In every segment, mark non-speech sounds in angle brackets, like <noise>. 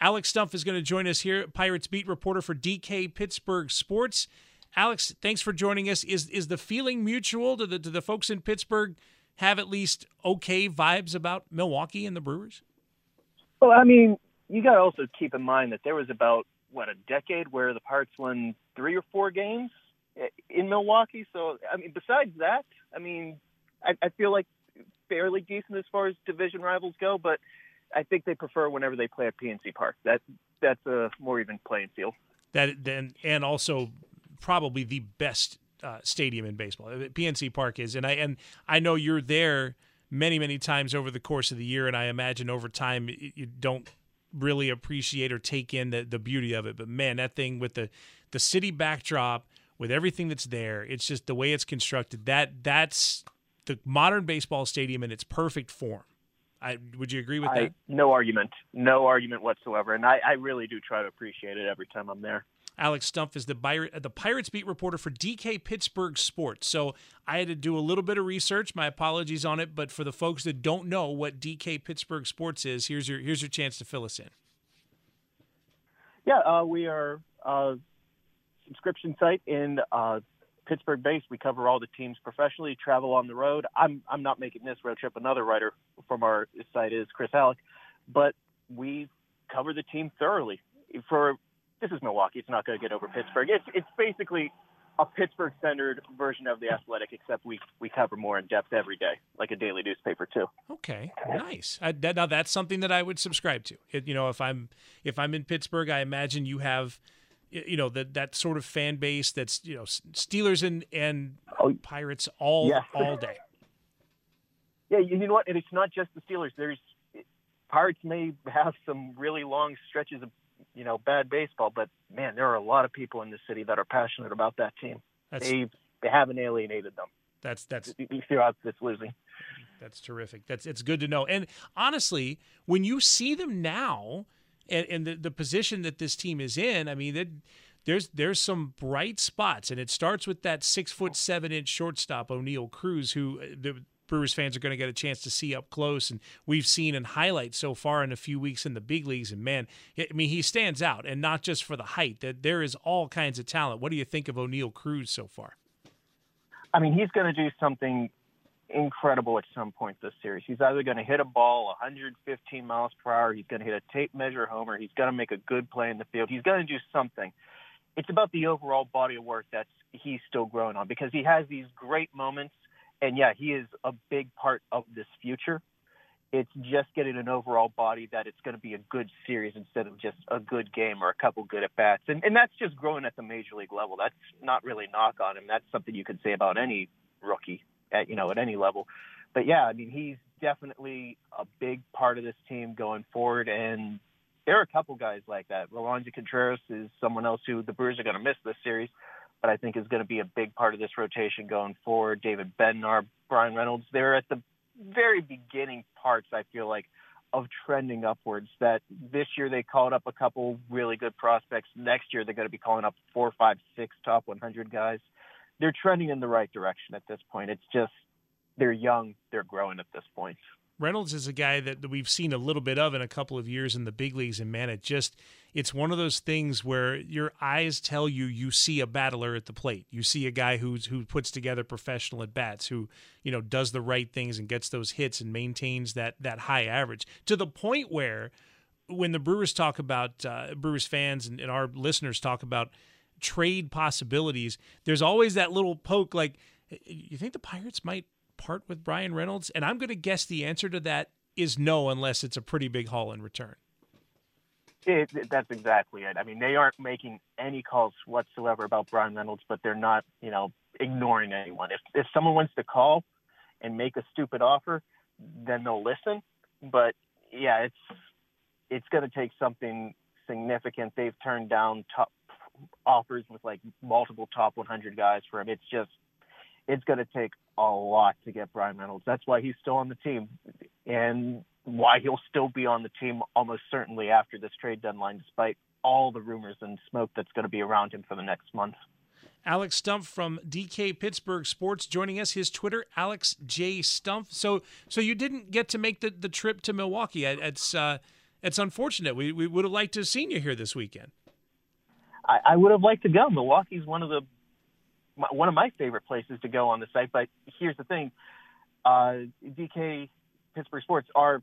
Alex Stumpf is going to join us here, Pirates beat reporter for DK Pittsburgh Sports. Alex, thanks for joining us. Is is the feeling mutual? Do the do the folks in Pittsburgh have at least okay vibes about Milwaukee and the Brewers? Well, I mean, you got to also keep in mind that there was about what a decade where the Pirates won three or four games eh, in Milwaukee. So, I mean, besides that, I mean, I, I feel like fairly decent as far as division rivals go, but I think they prefer whenever they play at PNC Park. That that's a more even playing field. That then and also probably the best uh, stadium in baseball. PNC Park is, and I and I know you're there many many times over the course of the year, and I imagine over time you don't really appreciate or take in the the beauty of it. But man, that thing with the the city backdrop with everything that's there, it's just the way it's constructed. That that's the modern baseball stadium in its perfect form. I, would you agree with I, that? No argument. No argument whatsoever. And I, I really do try to appreciate it every time I'm there. Alex Stumpf is the the Pirates beat reporter for DK Pittsburgh Sports. So I had to do a little bit of research. My apologies on it, but for the folks that don't know what DK Pittsburgh Sports is, here's your here's your chance to fill us in. Yeah, uh, we are a subscription site in uh, Pittsburgh based. We cover all the teams professionally, travel on the road. I'm I'm not making this road trip. Another writer from our site is Chris Halleck, but we cover the team thoroughly. For this is Milwaukee. It's not going to get over Pittsburgh. It's it's basically a Pittsburgh centered version of the Athletic, except we we cover more in depth every day, like a daily newspaper too. Okay, nice. I, that, now that's something that I would subscribe to. It, you know, if I'm if I'm in Pittsburgh, I imagine you have you know that that sort of fan base that's you know Steelers and and oh, Pirates all yeah. <laughs> all day. Yeah, you know what? And it's not just the Steelers. There's Pirates may have some really long stretches of you know bad baseball, but man, there are a lot of people in the city that are passionate about that team. That's, they they haven't alienated them. That's that's throughout this losing. That's terrific. That's it's good to know. And honestly, when you see them now and, and the, the position that this team is in, I mean, there's there's some bright spots, and it starts with that six foot seven inch shortstop Oneil Cruz, who uh, the Brewers fans are going to get a chance to see up close, and we've seen in highlights so far in a few weeks in the big leagues. And man, I mean, he stands out, and not just for the height. That there is all kinds of talent. What do you think of Oneil Cruz so far? I mean, he's going to do something incredible at some point this series. He's either going to hit a ball 115 miles per hour, he's going to hit a tape measure homer, he's going to make a good play in the field, he's going to do something. It's about the overall body of work that he's still growing on because he has these great moments, and yeah, he is a big part of this future. It's just getting an overall body that it's going to be a good series instead of just a good game or a couple good at bats, and and that's just growing at the major league level. That's not really knock on him. That's something you could say about any rookie at you know at any level. But yeah, I mean he's definitely a big part of this team going forward, and there are a couple guys like that. Roansy Contreras is someone else who the Brewers are going to miss this series, but I think is going to be a big part of this rotation going forward. David Bednar, Bryan Reynolds, they're at the very beginning parts. I feel like of trending upwards. That this year they called up a couple really good prospects. Next year they're going to be calling up four, five, six top 100 guys they're trending in the right direction at this point. It's just they're young, they're growing at this point. Reynolds is a guy that we've seen a little bit of in a couple of years in the big leagues, and man, it just it's one of those things where your eyes tell you you see a battler at the plate. You see a guy who's who puts together professional at bats, who you know does the right things and gets those hits and maintains that that high average to the point where when the Brewers talk about uh, Brewers fans and, and our listeners talk about trade possibilities, there's always that little poke like, you think the Pirates might part with Bryan Reynolds? And I'm going to guess the answer to that is no, unless it's a pretty big haul in return. It, that's exactly it. I mean, they aren't making any calls whatsoever about Bryan Reynolds, but they're not, you know, ignoring anyone. If if someone wants to call and make a stupid offer, then they'll listen. But yeah, it's it's going to take something significant. They've turned down top offers with like multiple top 100 guys for him. It's just it's going to take a lot to get Bryan Reynolds. That's why he's still on the team, and why he'll still be on the team almost certainly after this trade deadline, despite all the rumors and smoke that's going to be around him for the next month. Alex Stumpf from DK Pittsburgh Sports joining us. His Twitter, Alex J Stumpf. So, so you didn't get to make the, the trip to Milwaukee. It's uh, it's unfortunate. We we would have liked to have seen you here this weekend. I, I would have liked to go. Milwaukee's one of the one of my favorite places to go on the site. But here's the thing: uh, DK Pittsburgh Sports, our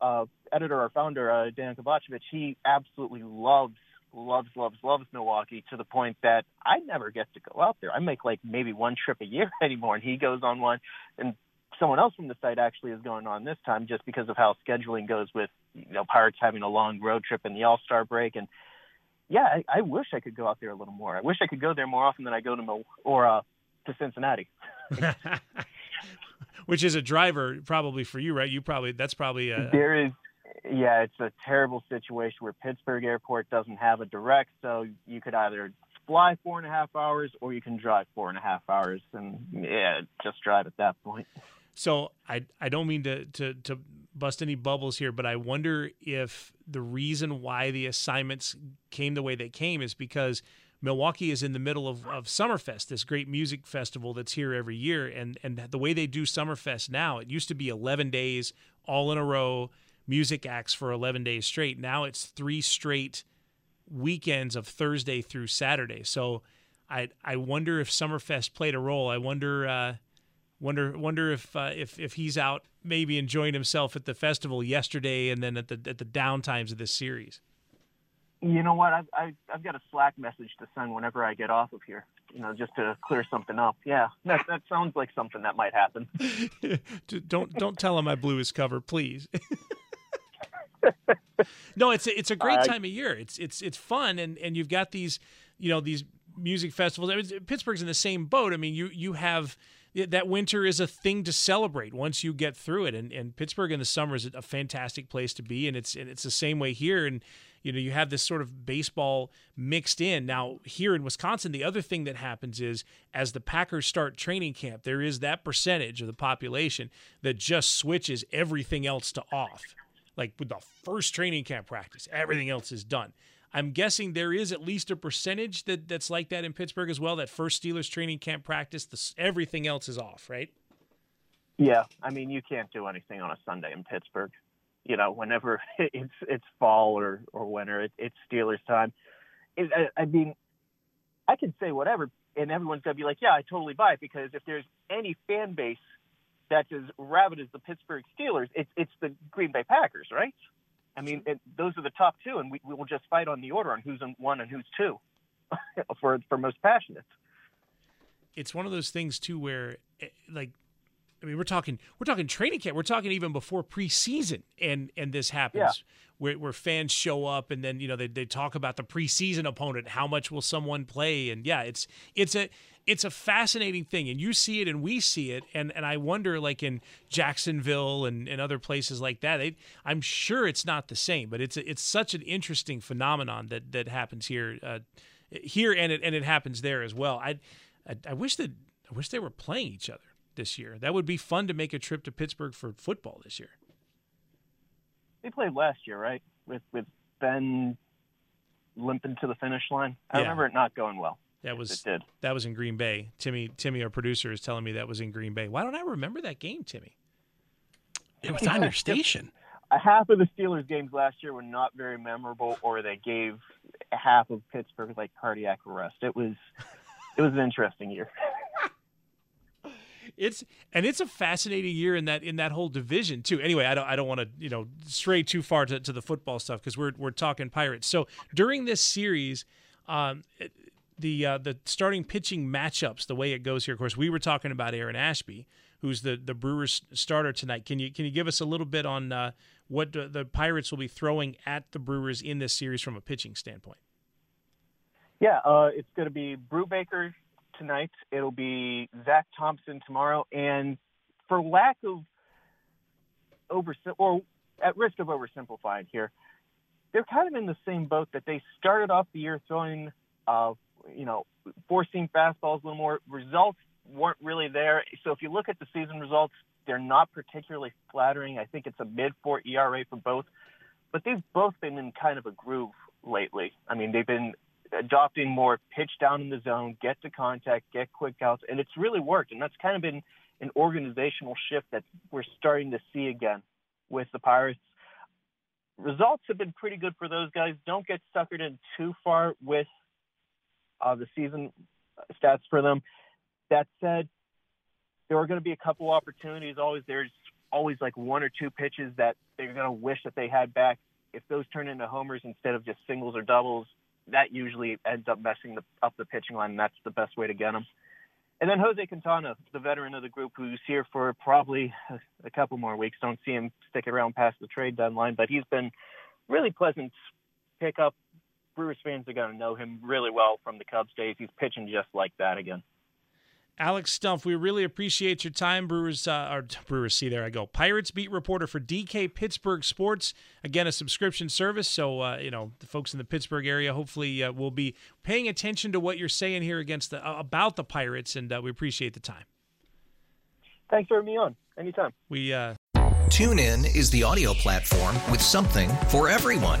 uh, editor, our founder, uh, Dan Kovacevic, he absolutely loves, loves, loves, loves Milwaukee to the point that I never get to go out there. I make like maybe one trip a year <laughs> anymore, and he goes on one, and someone else from the site actually is going on this time just because of how scheduling goes with you know Pirates having a long road trip in the All Star break and yeah, I, I wish I could go out there a little more. I wish I could go there more often than I go to Mil- or uh, to Cincinnati. <laughs> <laughs> Which is a driver probably for you, right? You probably that's probably a there is yeah, it's a terrible situation where Pittsburgh Airport doesn't have a direct, so you could either fly four and a half hours or you can drive four and a half hours, and yeah, just drive at that point. So I I don't mean to to to bust any bubbles here, but I wonder if the reason why the assignments came the way they came is because Milwaukee is in the middle of, of Summerfest, this great music festival that's here every year. And, and the way they do Summerfest now, it used to be 11 days all in a row, music acts for 11 days straight. Now it's three straight weekends of Thursday through Saturday. So I, I wonder if Summerfest played a role. I wonder, uh, wonder, wonder if, uh, if, if he's out maybe enjoying himself at the festival yesterday and then at the, at the down times of this series. You know what? I've, I've, I've got a Slack message to send whenever I get off of here. You know, just to clear something up. Yeah, that that sounds like something that might happen. <laughs> don't don't tell him I blew his cover, please. <laughs> no, it's a, it's a great time of year. It's it's it's fun, and and you've got these you know these music festivals. I mean, Pittsburgh's in the same boat. I mean, you you have that winter is a thing to celebrate once you get through it, and and Pittsburgh in the summer is a fantastic place to be, and it's and it's the same way here, and you know you have this sort of baseball mixed in. Now here in wisconsin the other thing that happens is as the packers start training camp there is that percentage of the population that just switches everything else to off. Like with the first training camp practice everything else is done i'm guessing there is at least a percentage that that's like that in pittsburgh as well that first steelers training camp practice the, everything else is off right yeah i mean you can't do anything on a sunday in pittsburgh you know, whenever <laughs> it's it's fall or or winter, it, it's Steelers time. It, I, I mean, I can say whatever, and everyone's gonna be like, "Yeah, I totally buy it." Because if there's any fan base that's as rabid as the Pittsburgh Steelers, it's it's the Green Bay Packers, right? I mean, it, those are the top two, and we, we will just fight on the order on who's in one and who's two <laughs> for for most passionate. It's one of those things too, where eh, like I mean, we're talking we're talking training camp. We're talking even before preseason, and and this happens yeah. where where fans show up, and then you know they they talk about the preseason opponent. How much will someone play? And yeah, it's it's a it's a fascinating thing, and you see it, and we see it, and and I wonder, like in Jacksonville and, and other places like that, they, I'm sure it's not the same, but it's a, it's such an interesting phenomenon that that happens here, uh, here, and it and it happens there as well. I, I I wish that I wish they were playing each other this year. That would be fun to make a trip to Pittsburgh for football this year. They played last year, right? With with Ben limping to the finish line. I Yeah. remember it not going well. That was It did. that was in Green Bay. Timmy Timmy, our producer, is telling me that was in Green Bay. Why don't I remember that game, Timmy? It <laughs> was on your station. A half of the Steelers games last year were not very memorable, or they gave half of Pittsburgh like cardiac arrest. It was it was an interesting year. <laughs> it's and it's a fascinating year in that in that whole division too. Anyway, I don't I don't want to you know stray too far to, to the football stuff because we're we're talking Pirates. So during this series, um, the uh, the starting pitching matchups, the way it goes here. Of course, we were talking about Aaron Ashby, who's the the Brewers starter tonight. Can you can you give us a little bit on uh, what the, the Pirates will be throwing at the Brewers in this series from a pitching standpoint? Yeah, uh, it's going to be Brubaker tonight. It'll be Zach Thompson tomorrow, and for lack of over or at risk of oversimplifying here, they're kind of in the same boat that they started off the year throwing, uh, you know, seam fastballs a little more. Results weren't really there. So if you look at the season results, they're not particularly flattering. I think it's a mid four ERA for both, but they've both been in kind of a groove lately. I mean, they've been adopting more pitch down in the zone, get to contact, get quick outs, and it's really worked. And that's kind of been an organizational shift that we're starting to see again with the Pirates. Results have been pretty good for those guys. Don't get suckered in too far with uh, the season stats for them. That said, there are going to be a couple opportunities. Always there's always like one or two pitches that they're going to wish that they had back. If those turn into homers instead of just singles or doubles, that usually ends up messing the, up the pitching line, and that's the best way to get them. And then Jose Quintana, the veteran of the group, who's here for probably a, couple more weeks. Don't see him stick around past the trade deadline, but he's been really pleasant pickup. Brewers fans are going to know him really well from the Cubs days. He's pitching just like that again. Alex Stumpf, we really appreciate your time. Brewers, uh, or <laughs> Brewers, see there I go. Pirates beat reporter for DK Pittsburgh Sports. Again, a subscription service, so uh, you know the folks in the Pittsburgh area hopefully uh, will be paying attention to what you're saying here against the uh, about the Pirates, and uh, we appreciate the time. Thanks for having me on. Anytime. We uh, tune in is the audio platform with something for everyone.